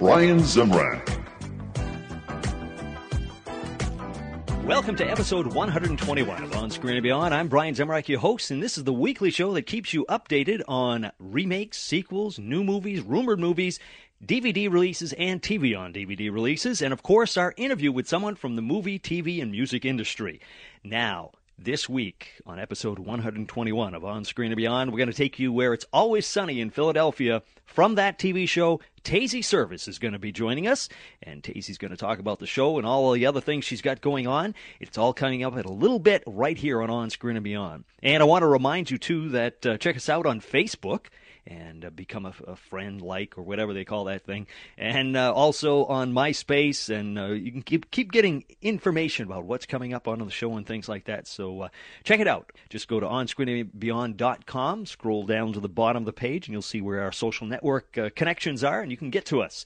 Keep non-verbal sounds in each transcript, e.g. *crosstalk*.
Brian Zemrak. Welcome to episode 121 of On Screen and Beyond. I'm Brian Zemrak, your host, and this is the weekly show that keeps you updated on remakes, sequels, new movies, rumored movies, DVD releases, and TV on DVD releases, and of course, our interview with someone from the movie, TV, and music industry. Now, this week on episode 121 of On Screen and Beyond, we're going to take you where it's always sunny in Philadelphia. From that TV show, Thesy Surface is going to be joining us, and Thesy's going to talk about the show and all the other things she's got going on. It's all coming up in a little bit right here on On Screen and Beyond. And I want to remind you, too, that uh, check us out on Facebook and uh, become a, a, friend like or whatever they call that thing. And uh, also on myspace and uh, you can keep keep getting information about what's coming up on the show and things like that. So uh, check it out. Just go to onscreenandbeyond.com scroll down to the bottom of the page and you'll see where our social network uh, connections are and you can get to us.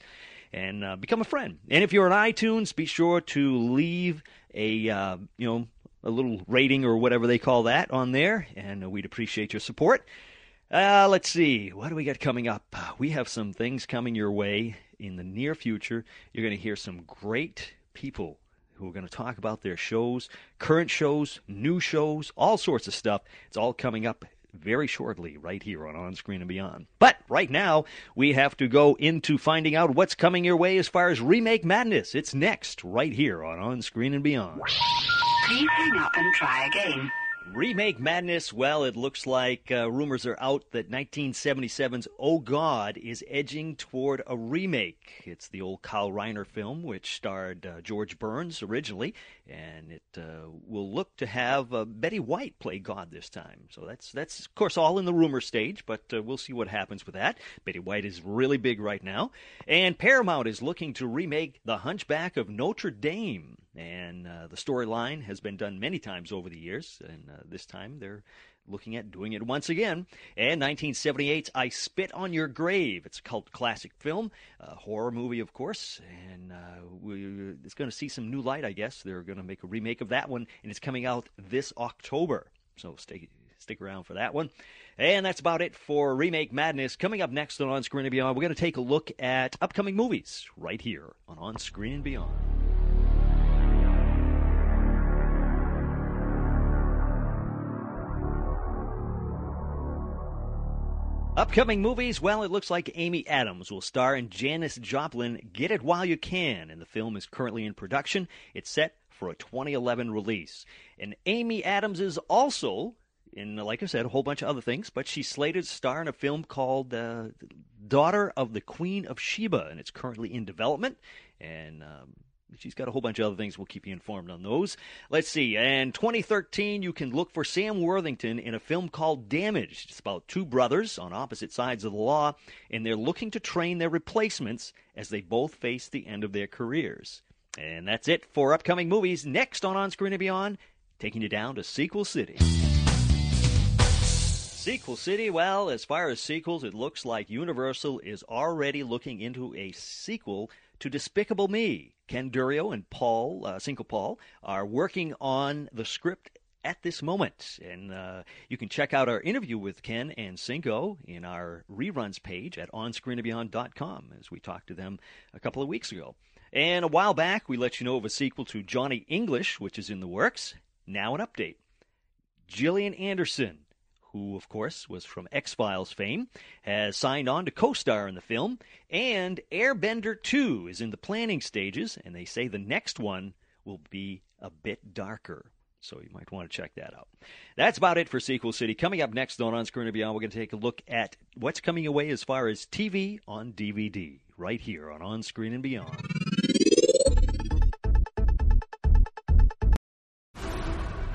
And uh, become a friend. And if you're on itunes be sure to leave a you know a little rating or whatever they call that on there, and we'd appreciate your support. Uh, let's see. What do we got coming up? We have some things coming your way in the near future. You're going to hear some great people who are going to talk about their shows, current shows, new shows, all sorts of stuff. It's all coming up very shortly right here on On Screen and Beyond. But right now, we have to go into finding out what's coming your way as far as Remake Madness. It's next right here on On Screen and Beyond. Please hang up and try again. Remake Madness, well, it looks like uh, rumors are out that 1977's Oh God is edging toward a remake. It's the old Carl Reiner film, which starred uh, George Burns originally, and it uh, will look to have uh, Betty White play God this time. So that's, that's of course, all in the rumor stage, but uh, we'll see what happens with that. Betty White is really big right now. And Paramount is looking to remake The Hunchback of Notre Dame. And uh, the storyline has been done many times over the years, and uh, this time they're looking at doing it once again. And 1978's I Spit on Your Grave. It's a cult classic film, a horror movie, of course, and uh, we, it's going to see some new light, I guess. They're going to make a remake of that one, and it's coming out this October. So stay stick around for that one. And that's about it for Remake Madness. Coming up next on On Screen and Beyond, we're going to take a look at upcoming movies right here on On Screen and Beyond. Upcoming movies, well, it looks like Amy Adams will star in Janis Joplin Get It While You Can, and the film is currently in production. It's set for a 2011 release. And Amy Adams is also in, like I said, a whole bunch of other things, but she's slated to star in a film called uh, Daughter of the Queen of Sheba, and it's currently in development. And um, She's got a whole bunch of other things. We'll keep you informed on those. Let's see. In 2013, you can look for Sam Worthington in a film called Damaged. It's about two brothers on opposite sides of the law, and they're looking to train their replacements as they both face the end of their careers. And that's it for upcoming movies. Next on On Screen and Beyond, taking you down to Sequel City. Sequel City, well, as far as sequels, it looks like Universal is already looking into a sequel to Despicable Me. Ken Daurio and Paul, uh, Cinco Paul, are working on the script at this moment. And uh, you can check out our interview with Ken and Cinco in our reruns page at onscreenandbeyond.com as we talked to them a couple of weeks ago. And a while back, we let you know of a sequel to Johnny English, which is in the works. Now, an update. Gillian Anderson who, of course, was from X Files fame, has signed on to co star in the film. And Airbender 2 is in the planning stages, and they say the next one will be a bit darker. So you might want to check that out. That's about it for Sequel City. Coming up next on On Screen and Beyond, we're going to take a look at what's coming away as far as TV on DVD, right here on On Screen and Beyond.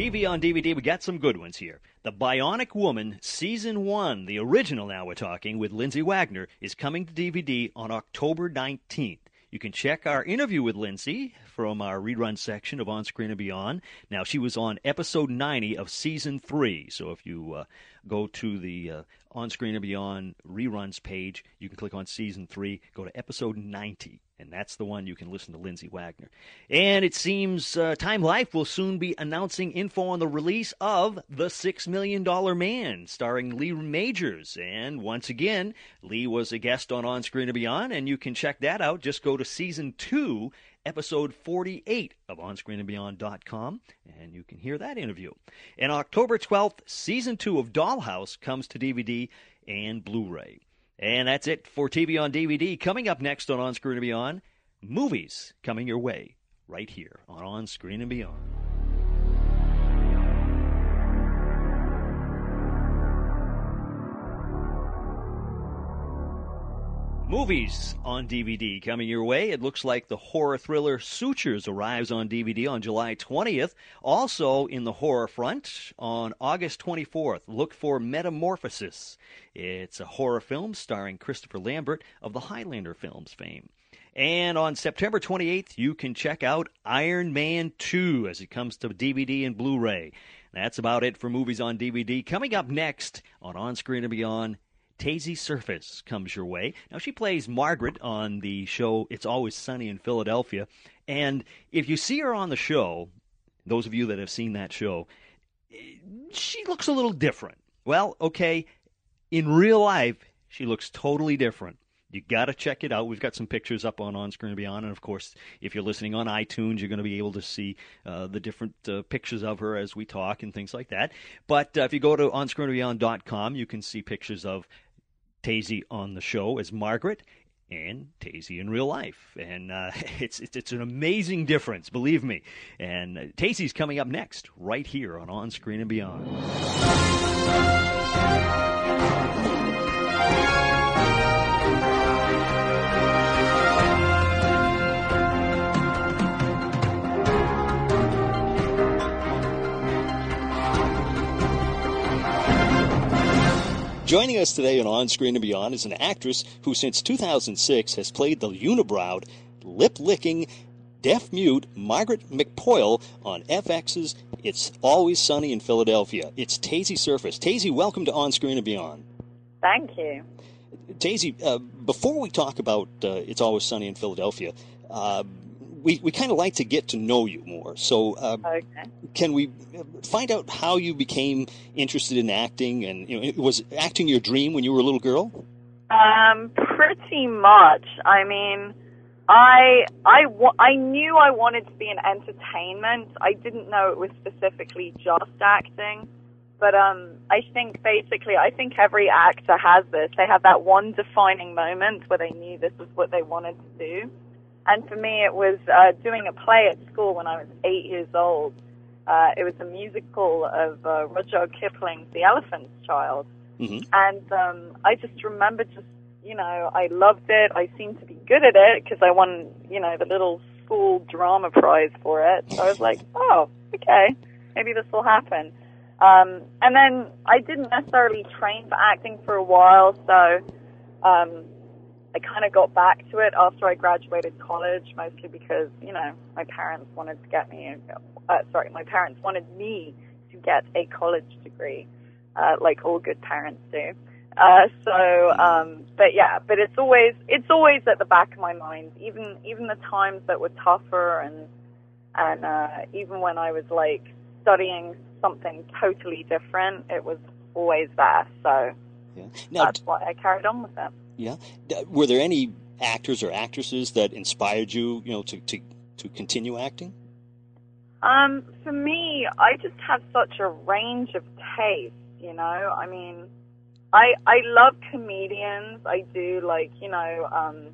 TV on DVD, we got some good ones here. The Bionic Woman, Season 1, the original now we're talking, with Lindsay Wagner, is coming to DVD on October 19th. You can check our interview with Lindsay from our rerun section of On Screen and Beyond. Now, she was on episode 90 of season 3. So if you uh, go to the uh, On Screen and Beyond reruns page, you can click on season 3, go to episode 90 and that's the one you can listen to Lindsay Wagner. And it seems uh, Time Life will soon be announcing info on the release of The Six Million Dollar Man, starring Lee Majors. And once again, Lee was a guest on On Screen and Beyond, and you can check that out. Just go to season two, episode 48 of OnScreenandBeyond.com, and you can hear that interview. And October 12th, season two of Dollhouse comes to DVD and Blu ray. And that's it for TV on DVD. Coming up next on On Screen and Beyond, movies coming your way right here on On Screen and Beyond. Movies on DVD coming your way. It looks like the horror thriller Sutures arrives on DVD on July 20th. Also in the horror front on August 24th, look for Metamorphosis. It's a horror film starring Christopher Lambert of the Highlander films fame. And on September 28th, you can check out Iron Man 2 as it comes to DVD and Blu ray. That's about it for movies on DVD. Coming up next on On Screen and Beyond, Thesy Surface comes your way. Now, she plays Margaret on the show It's Always Sunny in Philadelphia. And if you see her on the show, those of you that have seen that show, she looks a little different. Well, okay, in real life, she looks totally different. You got to check it out. We've got some pictures up on On Screen Beyond. And of course, if you're listening on iTunes, you're going to be able to see uh, the different uh, pictures of her as we talk and things like that. But uh, if you go to OnScreenandBeyond.com, you can see pictures of Thesy on the show as Margaret and Thesy in real life. And uh, *laughs* it's, it's, it's an amazing difference, believe me. And uh, Thesy's coming up next, right here on On Screen and Beyond. Joining us today on On Screen and Beyond is an actress who since 2006 has played the unibrowed, lip-licking, deaf-mute Margaret McPoyle on FX's It's Always Sunny in Philadelphia. It's Thesy Surface. Thesy, welcome to On Screen and Beyond. Thank you. Thesy, uh, before we talk about uh, It's Always Sunny in Philadelphia, uh, we, we kind of like to get to know you more. So, uh, Okay. can we find out how you became interested in acting? And you know, was acting your dream when you were a little girl? Um, pretty much. I mean, I I wa- I knew I wanted to be in entertainment. I didn't know it was specifically just acting. But um, I think basically, I think every actor has this. They have that one defining moment where they knew this was what they wanted to do. And for me, it was uh, doing a play at school when I was eight years old. Uh, it was a musical of uh, Rudyard Kipling's The Elephant's Child. Mm-hmm. And um, I just remember just, you know, I loved it. I seemed to be good at it because I won, you know, the little school drama prize for it. So I was like, *laughs* oh, okay, maybe this will happen. Um, and then I didn't necessarily train for acting for a while, so um, I kind of got back to it after I graduated college, mostly because, you know, my parents wanted to get me, uh, sorry, my parents wanted me to get a college degree, uh, like all good parents do. Uh, so, um, but yeah, but it's always, it's always at the back of my mind, even, even the times that were tougher and, and, uh, even when I was like studying something totally different, it was always there. So Yeah. Now, that's why I carried on with it. Yeah, were there any actors or actresses that inspired you, you know, to to, to continue acting? Um, for me, I just have such a range of taste, you know. I mean, I I love comedians. I do like you know. Um,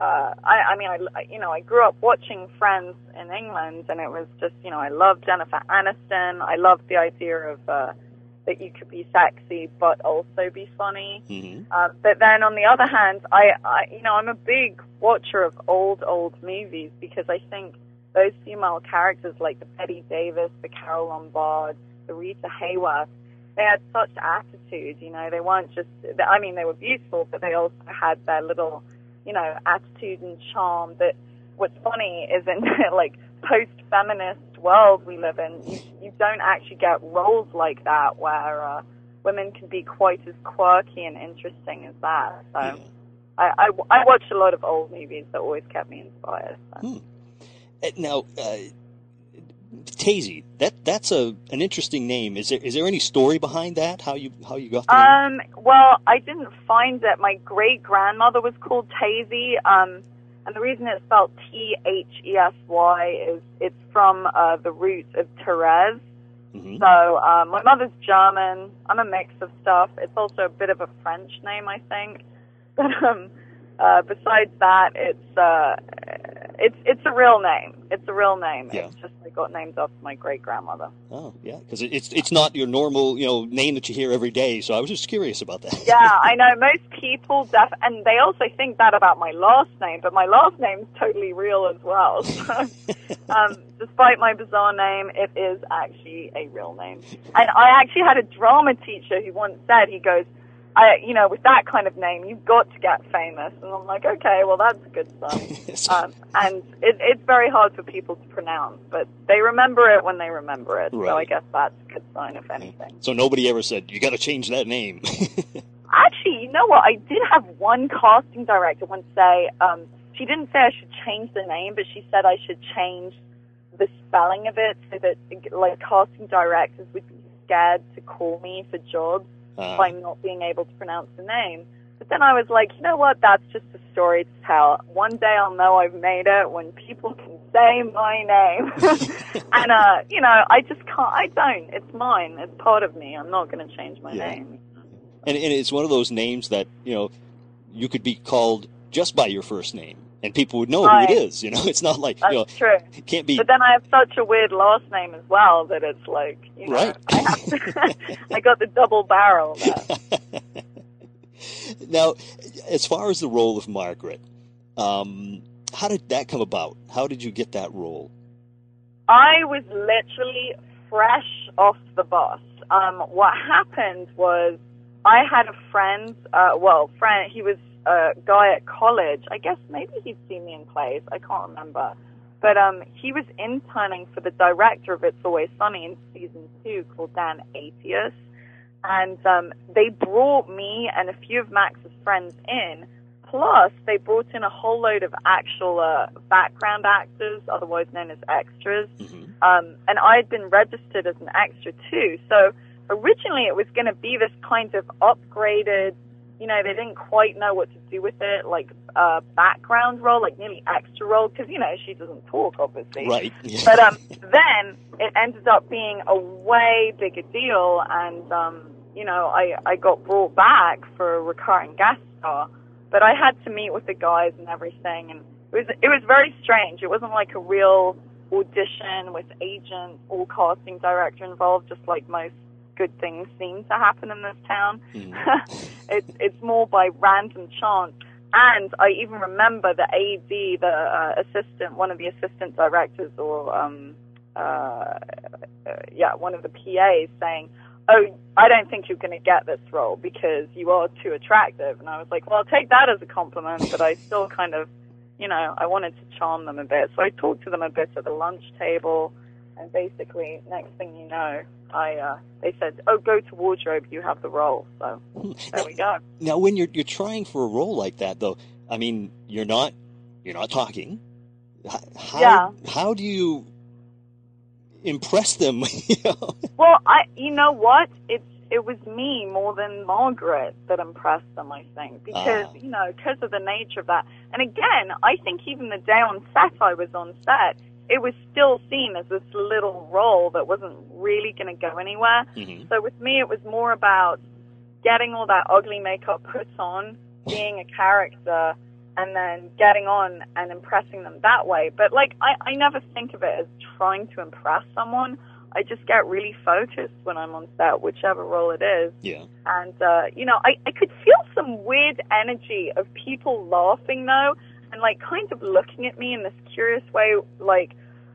uh, I, I mean, I, you know, I grew up watching Friends in England, and it was just, you know, I loved Jennifer Aniston. I loved the idea of uh, that you could be sexy but also be funny. Mm-hmm. Uh, but then on the other hand, I, I, you know, I'm a big watcher of old, old movies because I think those female characters like the Bette Davis, the Carole Lombard, the Rita Hayworth, they had such attitude. You know, they weren't just. I mean, they were beautiful, but they also had their little, you know, attitude and charm. That what's funny is in *laughs* like post-feminist world we live in, you, you don't actually get roles like that where uh, women can be quite as quirky and interesting as that. So. I, I, I watch a lot of old movies that always kept me inspired. So. Hmm. Uh, Now, uh, Thesy, that that's a an interesting name. Is there is there any story behind that? How you how you got the name? Um, well, I didn't find it. My great grandmother was called Thesy, um, and the reason it's spelled T H E S Y is it's from uh, the root of Therese. Mhm. So um, my mother's German. I'm a mix of stuff. It's also a bit of a French name, I think. *laughs* But um, uh, besides that, it's uh, it's it's a real name. It's a real name. Yeah. It's just I got named after my great grandmother. Oh, yeah, because it's it's not your normal you know name that you hear every day. So I was just curious about that. Yeah, *laughs* I know. Most people, def- and they also think that about my last name, but my last name's totally real as well. *laughs* So, *laughs* um, despite my bizarre name, it is actually a real name. And I actually had a drama teacher who once said, he goes, I, you know, with that kind of name, you've got to get famous. And I'm like, okay, well, that's a good sign. *laughs* Um, and it, it's very hard for people to pronounce, but they remember it when they remember it. So I guess that's a good sign, if anything. so nobody ever said you got to change that name. *laughs* Actually, you know what? I did have one casting director once say, um, she didn't say I should change the name, but she said I should change the spelling of it so that, like, casting directors would be scared to call me for jobs Uh, by not being able to pronounce the name. But then I was like, you know what? That's just a story to tell. One day I'll know I've made it when people can say my name. *laughs* and, uh, you know, I just can't, I don't. It's mine. It's part of me. I'm not going to change my Yeah. name. and, and it's one of those names that you know you could be called just by your first name, and people would know Right. who it is. You know, *laughs* it's not like That's you know true. it can't be But then I have such a weird last name as well that it's like, you know, Right. I, *laughs* I got the double barrel *laughs* now. As far as the role of Margaret, um, how did that come about? How did you get that role? I was literally fresh off the bus. Um, what happened was I had a friend, uh, well, friend, he was a guy at college. I guess maybe he'd seen me in plays. I can't remember. But um, he was interning for the director of It's Always Sunny in season two called Dan Attias. And um, they brought me and a few of Max's friends in. Plus, they brought in a whole load of actual uh, background actors, otherwise known as extras. hmm Um, and I had been registered as an extra too. So originally it was going to be this kind of upgraded, you know, they didn't quite know what to do with it, like uh, background role, like nearly extra role, because, you know, she doesn't talk, obviously. Right. *laughs* But um, then it ended up being a way bigger deal, and um, you know, I I got brought back for a recurring guest star, but I had to meet with the guys and everything, and it was it was very strange. It wasn't like a real audition with agent or casting director involved, just like most good things seem to happen in this town. Mhm. *laughs* it's it's more by random chance. And I even remember the AD, the uh, assistant, one of the assistant directors, or um, uh, uh, yeah, one of the PAs saying, "Oh, I don't think you're going to get this role because you are too attractive." And I was like, "Well, I'll take that as a compliment," but I still kind of, you know, I wanted to charm them a bit. So I talked to them a bit at the lunch table, and basically, next thing you know, I uh, they said, "Oh, go to wardrobe. You have the role." So there we go. Now, when you're you're trying for a role like that, though, I mean, you're not you're not talking. How Yeah. how do you impress them? *laughs* you know? Well, I, you know what? It's it was me more than Margaret that impressed them. I think because Ah. you know because of the nature of that. And again, I think even the day on set I was on set, it was still seen as this little role that wasn't really going to go anywhere. Mhm. So with me, it was more about getting all that ugly makeup put on, *laughs* being a character, and then getting on and impressing them that way. But like, I, I never think of it as trying to impress someone. I just get really focused when I'm on set, whichever role it is. Yeah. And, uh, you know, I, I could feel some weird energy of people laughing though, and like kind of looking at me in this curious way, like,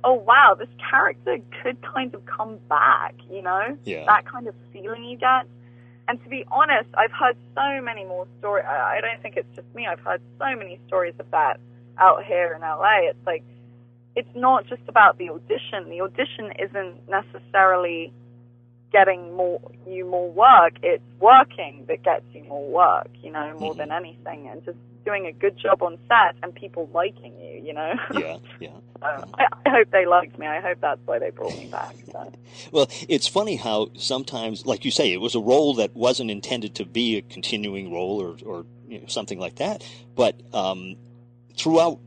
oh wow, this character could kind of come back, you know? Yeah. That kind of feeling you get. And to be honest, I've heard so many more stories. I don't think it's just me. I've heard so many stories of that out here in LA. It's like, it's not just about the audition. The audition isn't necessarily getting more you more work. It's working that gets you more work, you know, more Mhm. than anything, and just doing a good job on set and people liking you, you know. Yeah. *laughs* Yeah. so I, I hope they liked me. I hope that's why they brought me back. So. *laughs* Well, it's funny how sometimes, like you say, it was a role that wasn't intended to be a continuing role or, or you know, something like that. But um, throughout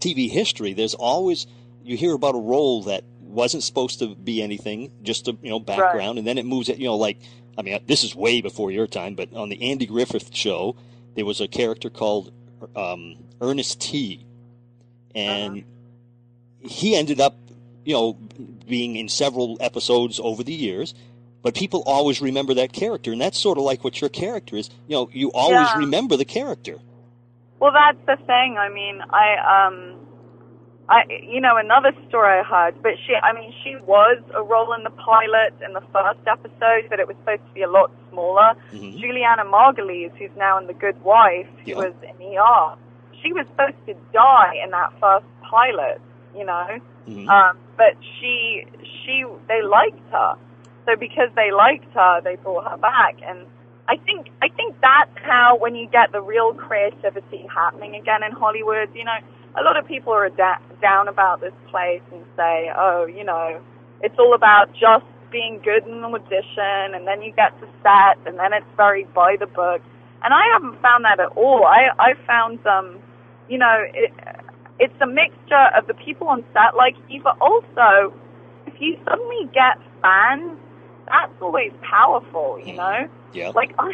TV history, there's always you hear about a role that wasn't supposed to be anything, just a you know background, and then it moves. It, you know, like I mean, this is way before your time, but on the Andy Griffith show, there was a character called um, Ernest T, and he ended up, you know, being in several episodes over the years. But people always remember that character, and that's sort of like what your character is. You know, you always Yeah. remember the character. Well, that's the thing. I mean, I um, I you know another story I heard, but she, I mean, she was a role in the pilot in the first episode, but it was supposed to be a lot smaller. Mhm. Julianna Margulies, who's now in The Good Wife, who Yeah. was in ER, she was supposed to die in that first pilot, you know. Mhm. Um, but she, she, they liked her. So because they liked her, they brought her back. And I think, I think that's how when you get the real creativity happening again in Hollywood, you know, a lot of people are da- down about this place and say, oh, you know, it's all about just being good in an audition and then you get to set and then it's very by the book. And I haven't found that at all. I, I found, um, you know, it, it's a mixture of the people on set like you, but also if you suddenly get fans, that's always powerful, you know? Yeah. Like *laughs* I,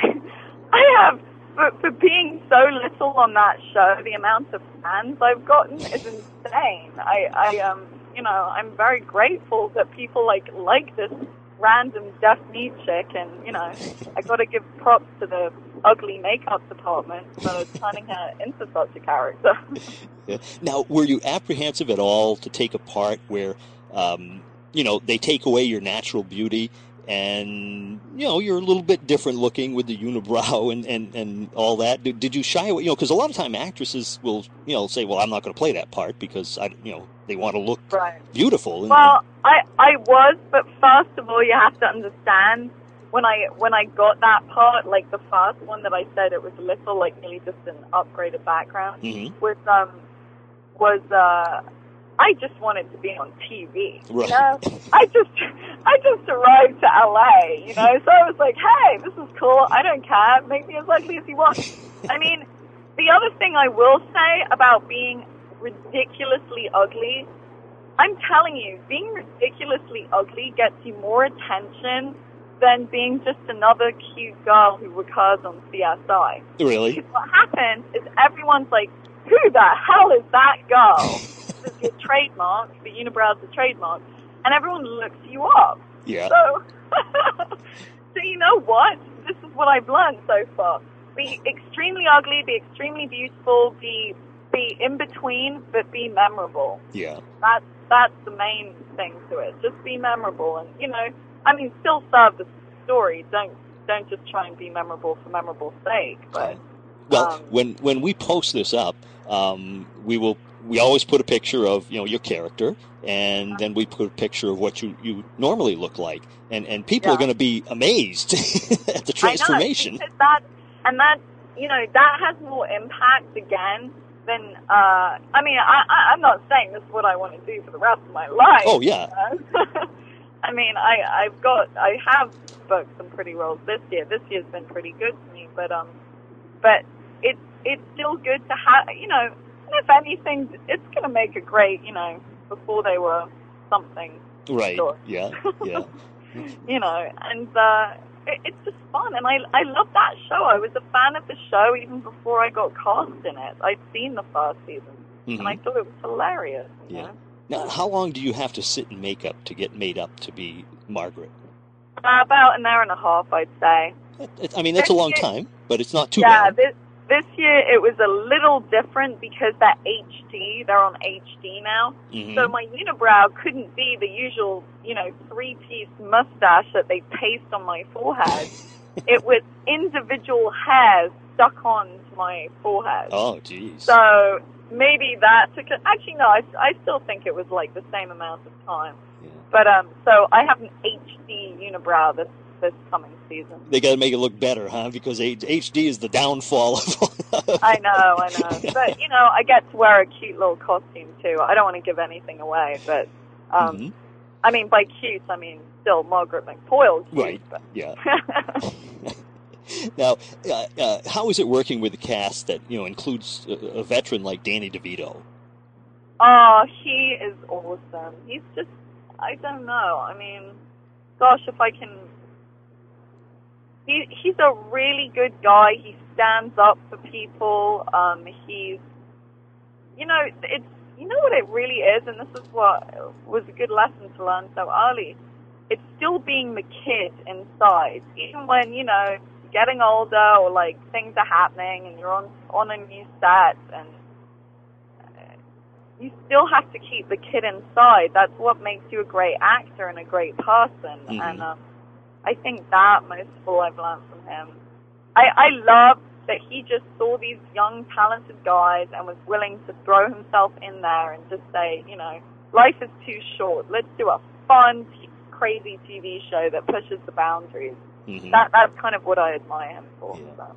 I have for, for being so little on that show, the amount of fans I've gotten is insane. I, I um, you know, I'm very grateful that people like like this random deaf mute chick, and you know, I got to give props to the ugly makeup department for turning her into such a character. *laughs* Now, were you apprehensive at all to take a part where, um, you know, they take away your natural beauty and, you know, you're a little bit different looking with the unibrow and, and, and all that? Did, did you shy away? You know, because a lot of time actresses will, you know, say, well, I'm not going to play that part because, I, you know, they want to look right. beautiful. And, Well, I I was, but first of all, you have to understand when I when I got that part, like the first one that I said, it was a little like nearly just an upgraded background. Mhm. Was um was uh I just wanted to be on TV. Right. You know, I just *laughs* I just arrived to LA. You know, so I was like, hey, this is cool. I don't care. Make me as ugly as you want. *laughs* I mean, the other thing I will say about being ridiculously ugly I'm telling you, being ridiculously ugly gets you more attention than being just another cute girl who recurs on CSI. really? Because what happens is everyone's like, who the hell is that girl? *laughs* is your trademark, the unibrows the trademark. And everyone looks you up. Yeah. So, *laughs* so you know what? This is what I've learned so far. Be extremely ugly, be extremely beautiful, be be in between, but be memorable Yeah. that's that's the main thing to it. Just be memorable, and you know, I mean, still serve the story. Don't don't just try and be memorable for memorable sake. But Well, Um, when when we post this up, um, we will we always put a picture of you know your character, and then we put a picture of what you, you normally look like, and and people are going to be amazed *laughs* at the transformation. I know, that and that you know that has more impact again than uh. I mean, I, I'm not saying this is what I want to do for the rest of my life. Oh yeah, you *laughs* know? I mean, I I've got I have booked some pretty roles this year. This year's been pretty good to me, but um, but it's it's still good to have you know. If anything, it's gonna make a great you know before they were something right. Yeah, *laughs* yeah, you know, and uh, it, it's just fun, and I I love that show. I was a fan of the show even before I got cast in it. I'd seen the first season, and I Mhm. thought it was hilarious. Yeah. know? Now, how long do you have to sit in makeup to get made up to be Margaret? Uh, about an hour and a half, I'd say. I mean, that's a long time, but it's not too yeah, bad. this this year it was a little different because they're HD. They're on HD now. Mhm. So my unibrow couldn't be the usual, you know, three-piece mustache that they paste on my forehead. *laughs* it was individual hairs stuck onto my forehead. oh, jeez. So maybe that took. A, actually, no. I, I still think it was like the same amount of time. Yeah. But um, so I have an HD unibrow this this coming season. They got to make it look better, huh? Because HD is the downfall of. I know, I know. But you know, I get to wear a cute little costume too. I don't want to give anything away, but um, Mhm. I mean by cute, I mean still Margaret McPoyle cute. Right. But Yeah. *laughs* *laughs* Now, uh, uh, how is it working with a cast that you know includes a, a veteran like Danny DeVito? oh, he is awesome. He's just, I don't know. I mean, gosh, if I can. He he's a really good guy. He stands up for people. Um, he's, you know, it's you know what it really is, and this is what was a good lesson to learn so early. It's still being the kid inside, even when you know getting older or like things are happening and you're on on a new set and uh, you still have to keep the kid inside. That's what makes you a great actor and a great person. Mhm. And um, I think that most of all I've learned from him. I, I love that he just saw these young, talented guys and was willing to throw himself in there and just say, you know, life is too short. Let's do a fun, t- crazy TV show that pushes the boundaries. Mhm. That that's kind of what I admire him for. Yeah. So.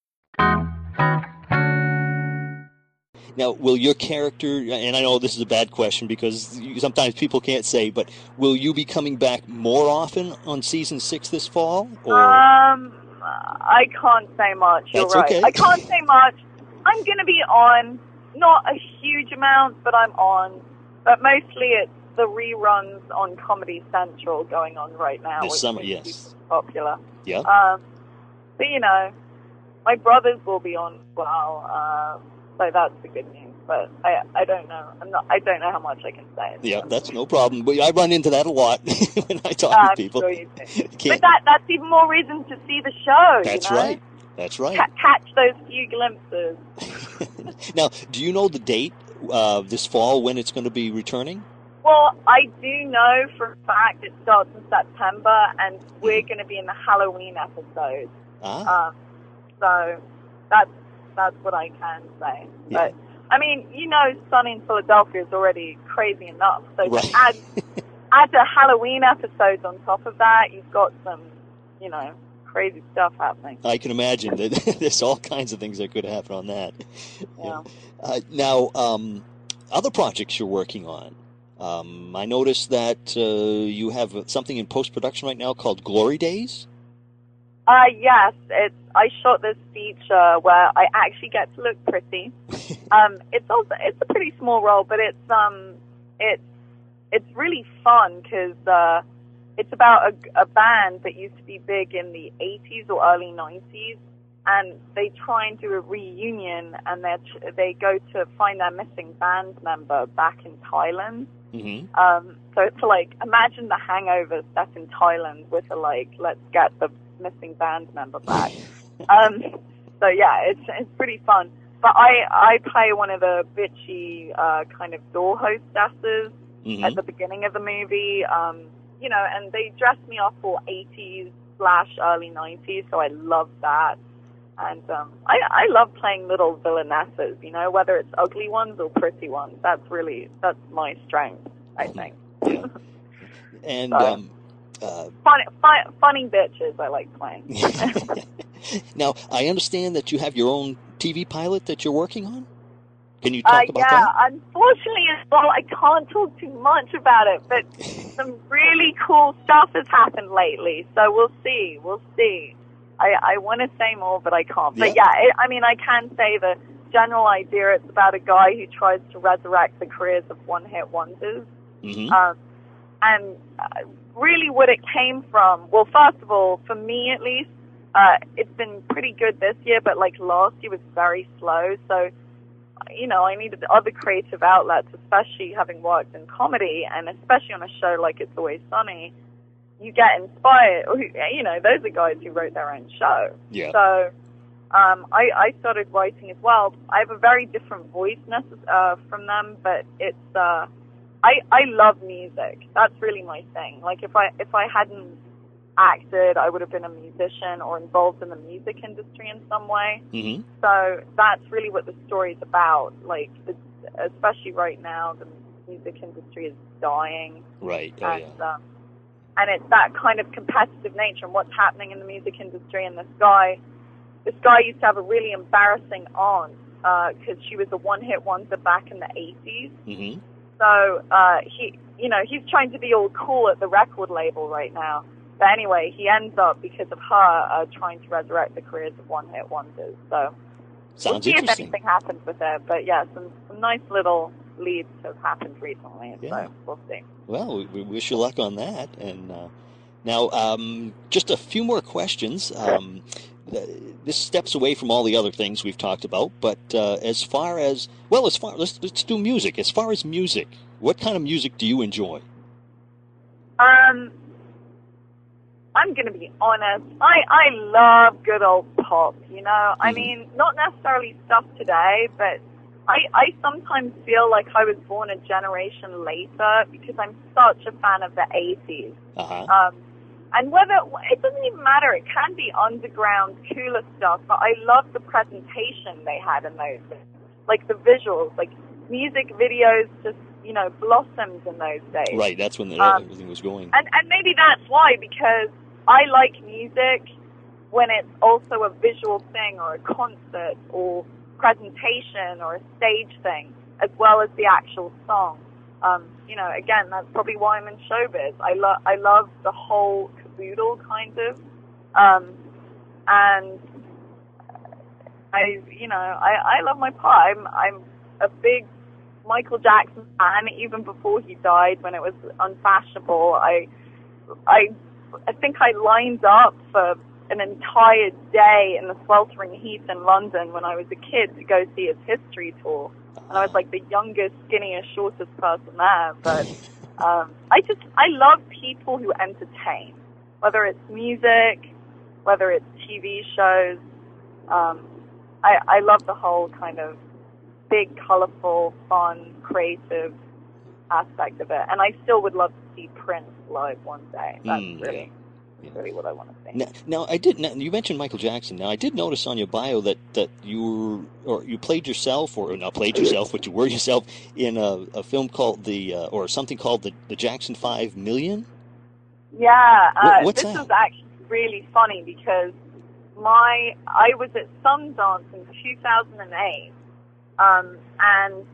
Now, will your character, and I know this is a bad question because sometimes people can't say, but will you be coming back more often on season six this fall? Or Um, I can't say much. You're That's right. okay. I can't say much. I'm going to be on, not a huge amount, but I'm on. But mostly it's the reruns on Comedy Central going on right now. This which summer, is yes. popular. yeah, Um, but you know, my brothers will be on as well. Uh, so that's the good news. But I, I don't know. I'm not. I don't know how much I can say. yeah, that's no problem. But I run into that a lot *laughs* when I talk I'm to people. sure you *laughs* But that that's even more reason to see the show. that's you know? right. That's right. Ca- catch those few glimpses. *laughs* now, do you know the date uh, this fall when it's going to be returning? Well, I do know for a fact it starts in September, and we're going to be in the Halloween episode. Ah, Um, so that's that's what I can say. Yeah. But I mean, you know, Sunny in Philadelphia is already crazy enough. So Right. to add *laughs* add a Halloween episode on top of that, you've got some, you know, crazy stuff happening. I can imagine that *laughs* there's all kinds of things that could happen on that. Yeah. Uh, now, um, other projects you're working on. Um, I noticed that uh, you have something in post production right now called Glory Days. Uh, yes, it's. I shot this feature where I actually get to look pretty. *laughs* um, it's also it's a pretty small role, but it's um it's it's really fun because uh, it's about a, a band that used to be big in the 80s or early 90s, and they try and do a reunion, and they they go to find their missing band member back in Thailand. hmm Um, so it's like imagine the hangover set in Thailand with a like let's get the missing band member back. um, so yeah, it's it's pretty fun. But I I play one of the bitchy uh, kind of door hostesses hmm at the beginning of the movie. Um, you know, and they dress me up for 80s slash early 90s, so I love that. And um, I, I love playing little villainesses, you know, whether it's ugly ones or pretty ones. That's really, that's my strength, I think. Yeah. *laughs* and So- um, uh, Funny, fun, funny bitches I like playing. *laughs* *laughs* now I understand that you have your own TV pilot that you're working on. Can you talk Uh, about yeah, that? Yeah, unfortunately, well, I can't talk too much about it, but *laughs* some really cool stuff has happened lately. So we'll see. We'll see. I, I want to say more, but I can't. But Yeah. yeah, it, I mean, I can say the general idea. It's about a guy who tries to resurrect the careers of one-hit wonders. hmm Um, and uh, really, what it came from, well, first of all, for me at least, uh, it's been pretty good this year, but like last year was very slow. So, you know, I needed other creative outlets, especially having worked in comedy, and especially on a show like It's Always Sunny. You get inspired, you know, those are guys who wrote their own show. Yeah. So um, I, I started writing as well. I have a very different voice necess- uh, from them, but it's uh, I I love music. That's really my thing. Like if I if I hadn't acted, I would have been a musician or involved in the music industry in some way. hmm So that's really what the story's about. Like especially right now, the music industry is dying Right. Oh, and yeah. um, and it's that kind of competitive nature and what's happening in the music industry. And this guy, this guy used to have a really embarrassing aunt because she was a one-hit wonder back in the '80s. hmm So uh, he, you know, he's trying to be all cool at the record label right now. But anyway, he ends up because of her uh, trying to resurrect the careers of one-hit wonders. So we'll see if anything happens with it. But yeah, some some nice little leads have happened recently. Yeah. So we'll see. Well, we, we wish you luck on that. And uh, now, um, just a few more questions. Um, th- this steps away from all the other things we've talked about, but uh, as far as well, as far let's let's do music. As far as music, what kind of music do you enjoy? Um, I'm going to be honest. I I love good old pop. You know, I Mhm. mean, not necessarily stuff today, but I I sometimes feel like I was born a generation later because I'm such a fan of the '80s. Uh huh. Um, and whether it doesn't even matter, it can be underground, cooler stuff. But I love the presentation they had in those, days. like the visuals, like music videos, just you know, blossomed in those days. Right. That's when the, Um, everything was going. And and maybe that's why because I like music when it's also a visual thing or a concert or presentation or a stage thing as well as the actual song. Um, you know, again, that's probably why I'm in showbiz. I love I love the whole caboodle kind of, um, and I you know I I love my part. I'm I'm a big Michael Jackson fan even before he died when it was unfashionable. I I I think I lined up for an entire day in the sweltering heat in London when I was a kid to go see his history tour. And I was like the youngest, skinniest, shortest person there. But um, I just I love people who entertain, whether it's music, whether it's TV shows. Um, I I love the whole kind of big, colorful, fun, creative aspect of it. And I still would love to see Prince live one day. That's Mm, really, really what I want to see. Now, now I did. Now, you mentioned Michael Jackson. Now I did notice on your bio that that you were, or you played yourself, or not played yourself, but you were yourself in a, a film called the, uh, or something called the the Jackson Five Million. Yeah, uh, Wh- what's this that? was actually really funny because my I was at Sundance in 2008, um, and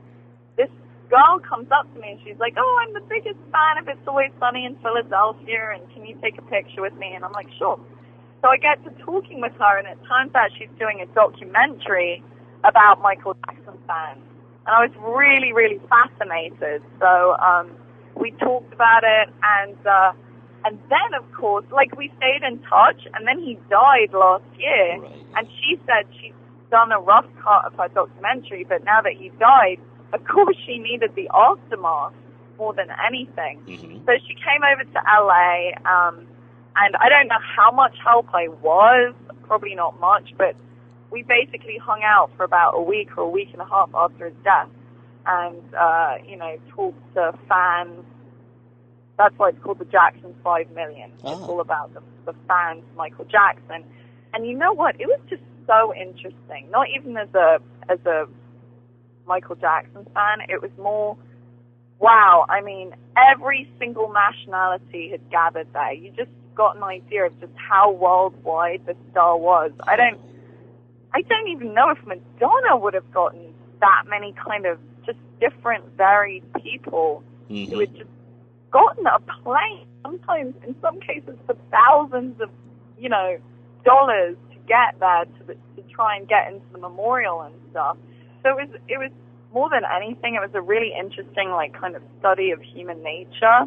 girl comes up to me and she's like, "Oh, I'm the biggest fan of It's Always Sunny in Philadelphia, and can you take a picture with me?" And I'm like, "Sure." So I get to talking with her, and it turns out she's doing a documentary about Michael Jackson fans, and I was really, really fascinated. So um, we talked about it, and uh, and then of course, like we stayed in touch, and then he died last year, Right. and she said she's done a rough cut of her documentary, but now that he died, of course she needed the aftermath more than anything. hmm So she came over to LA, um, and I don't know how much help I was, probably not much, but we basically hung out for about a week or a week and a half after his death, and uh, you know talked to fans. That's why it's called the Jackson Five Million. It's Ah. all about the, the fans, Michael Jackson, and you know what? It was just so interesting. Not even as a as a Michael Jackson fan, it was more wow, I mean, every single nationality had gathered there. You just got an idea of just how worldwide the star was. I don't, I don't even know if Madonna would have gotten that many kind of just different, varied people Mm-hmm. who had just gotten a plane, sometimes in some cases for thousands of, you know, dollars to get there to, the, to try and get into the memorial and stuff. So it was, it was more than anything, it was a really interesting, like, kind of study of human nature.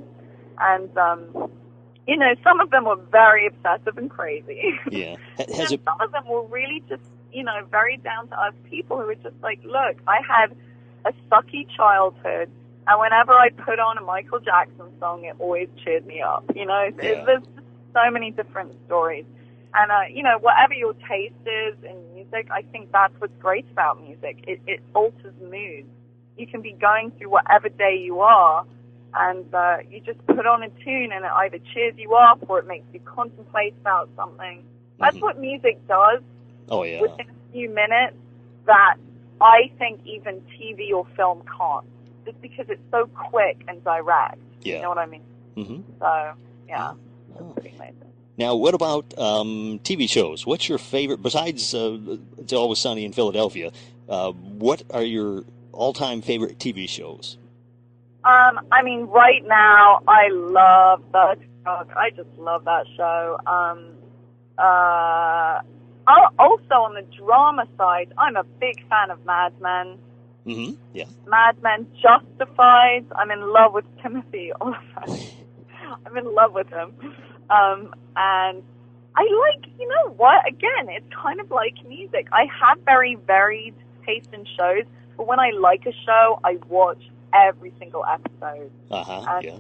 And, um, you know, some of them were very obsessive and crazy. *laughs* Yeah. Has it? some of them were really just, you know, very down to earth people who were just like, look, I had a sucky childhood, and whenever I put on a Michael Jackson song, it always cheered me up. You know, It- Yeah. there's just so many different stories. And, uh, you know, whatever your taste is in music, I think that's what's great about music. It, it alters moods. You can be going through whatever day you are, and uh, you just put on a tune and it either cheers you up or it makes you contemplate about something. That's Mhm. what music does Oh yeah. within a few minutes that I think even TV or film can't. Just because it's so quick and direct. Yeah. You know what I mean? hmm So, yeah, Oh. it's pretty amazing. Now, what about um, TV shows? What's your favorite besides uh, It's Always Sunny in Philadelphia? Uh, what are your all-time favorite TV shows? Um, I mean, right now, I love the I just love that show. Um, uh, also on the drama side, I'm a big fan of Mad Men. hmm Yeah. Mad Men, Justified. I'm in love with Timothy Olyphant. *laughs* I'm in love with him. Um, and I like, you know what? Again, it's kind of like music. I have very varied taste in shows, but when I like a show, I watch every single episode. Uh huh. Uh, yeah.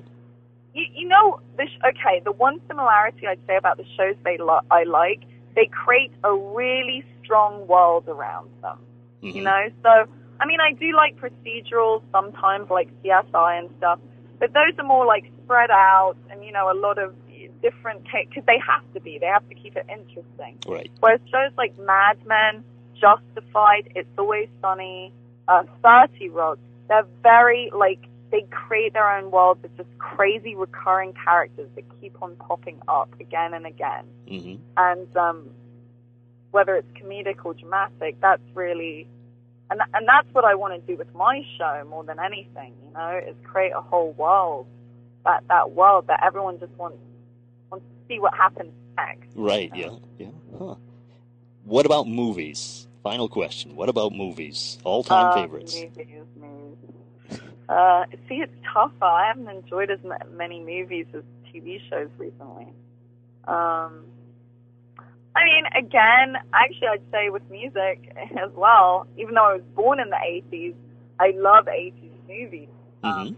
You, you know, the sh- okay, the one similarity I'd say about the shows they lo- I like, they create a really strong world around them. Mhm. You know, so I mean, I do like procedurals sometimes, like CSI and stuff, but those are more like spread out and you know a lot of different because they have to be. They have to keep it interesting. Right. Whereas shows like Mad Men, Justified, It's Always Sunny, uh, 30 Rock, they're very, like, they create their own worlds of just crazy recurring characters that keep on popping up again and again. hmm And um, whether it's comedic or dramatic, that's really, and, and that's what I want to do with my show more than anything, you know, is create a whole world, that, that world that everyone just wants, see what happens next. Right. Yeah. Yeah. Huh. What about movies? Final question. What about movies? All-time Uh, favorites. Movies, movies. Uh, see, it's tougher. I haven't enjoyed as many movies as TV shows recently. Um, I mean, again, actually, I'd say with music as well. Even though I was born in the '80s, I love '80s movies. hmm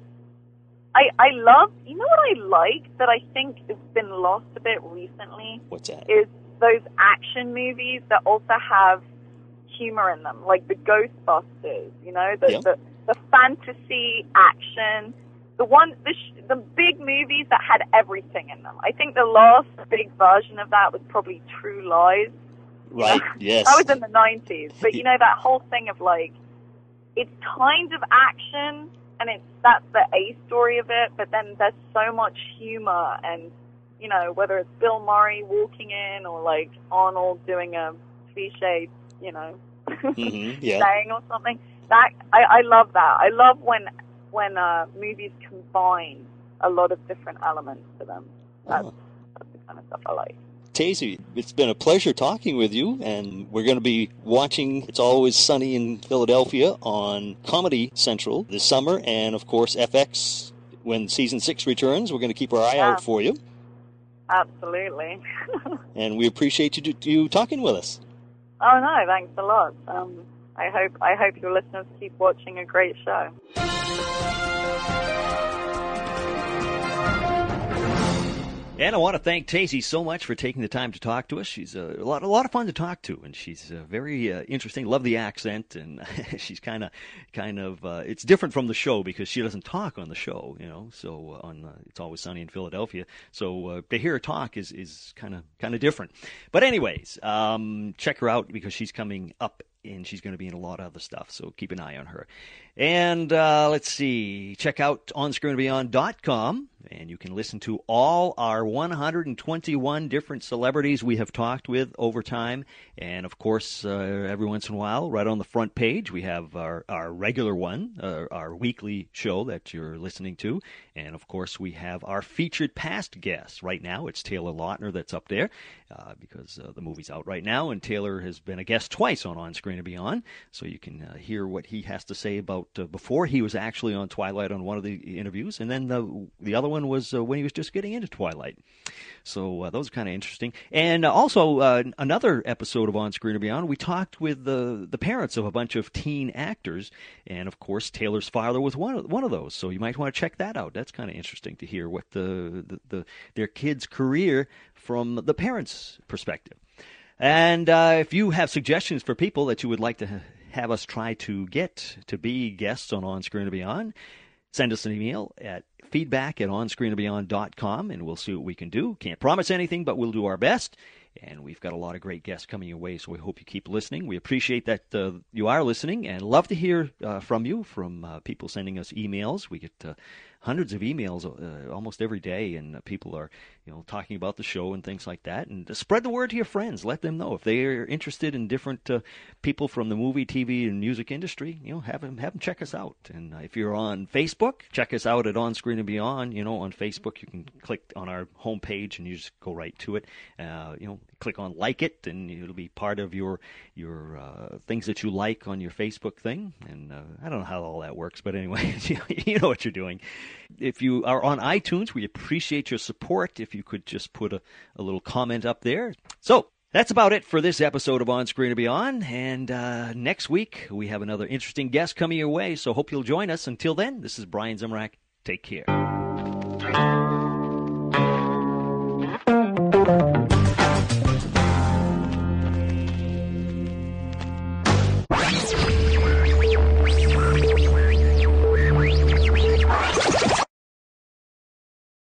I I love. You know what I like that I think has been lost a bit recently What's that? is those action movies that also have humor in them, like the Ghostbusters. You know, the Yeah. the, the fantasy action, the one the sh- the big movies that had everything in them. I think the last big version of that was probably True Lies. Right. *laughs* Yes. That was in the nineties, but you *laughs* know that whole thing of like, it's kind of action, and it's that's the A story of it. But then there's so much humor, and you know whether it's Bill Murray walking in or like Arnold doing a cliche, you know, hmm *laughs* Yeah. saying or something. That I, I love that. I love when when uh, movies combine a lot of different elements to them. That's, Oh. that's the kind of stuff I like. Thesy, it's been a pleasure talking with you, and we're going to be watching It's Always Sunny in Philadelphia on Comedy Central this summer, and of course FX when season six returns. We're going to keep our eye Yeah. out for you, Absolutely. *laughs* and we appreciate you, you talking with us. Oh no, thanks a lot. Um, I hope I hope your listeners keep watching a great show. And I want to thank Thesy so much for taking the time to talk to us. She's a, a lot, a lot of fun to talk to, and she's uh, very uh, interesting. Love the accent, and *laughs* she's kind of, kind of. Uh, it's different from the show because she doesn't talk on the show, you know. So uh, on uh, it's always sunny in Philadelphia. So uh, to hear her talk is is kind of kind of different. But anyways, um, check her out because she's coming up and she's going to be in a lot of other stuff. So keep an eye on her. And uh, let's see, check out onscreenbeyond.com and you can listen to all our 121 different celebrities we have talked with over time. And of course, uh, every once in a while, right on the front page, we have our, our regular one, uh, our weekly show that you're listening to. And of course, we have our featured past guests. Right now, it's Taylor Lautner that's up there uh, because uh, the movie's out right now. And Taylor has been a guest twice on On Screen and Beyond. So you can uh, hear what he has to say about uh, before he was actually on Twilight on one of the interviews. And then the, the other one was uh, when he was just getting into Twilight. So uh, those are kind of interesting. And uh, also another episode of On Screen or Beyond, we talked with the the parents of a bunch of teen actors, and of course Taylor's father was one of, one of those. So you might want to check that out. That's kind of interesting to hear what the, the, the their kid's career from the parents' perspective. And uh, if you have suggestions for people that you would like to have us try to get to be guests on On Screen or Beyond, send us an email at feedback at onscreenandbeyond.com and we'll see what we can do. Can't promise anything, but we'll do our best. And we've got a lot of great guests coming your way, so we hope you keep listening. We appreciate that uh, you are listening and love to hear uh, from you, from uh, people sending us emails. We get uh, hundreds of emails uh, almost every day, and uh, people are you know talking about the show and things like that. And spread the word to your friends. Let them know if they are interested in different uh, people from the movie, TV, and music industry. You know, have them have them check us out. And uh, if you're on Facebook, check us out at On Screen and Beyond. You know, on Facebook, you can click on our homepage and you just go right to it. Uh, you know, click on like it, and it'll be part of your your uh, things that you like on your Facebook thing. And I don't know how all that works, but anyway, *laughs* you know what you're doing. If you are on iTunes, we appreciate your support. If you could just put a, a little comment up there. So, that's about it for this episode of On Screen and Beyond. And uh, next week, we have another interesting guest coming your way. So, hope you'll join us. Until then, this is Brian Zemrak. Take care.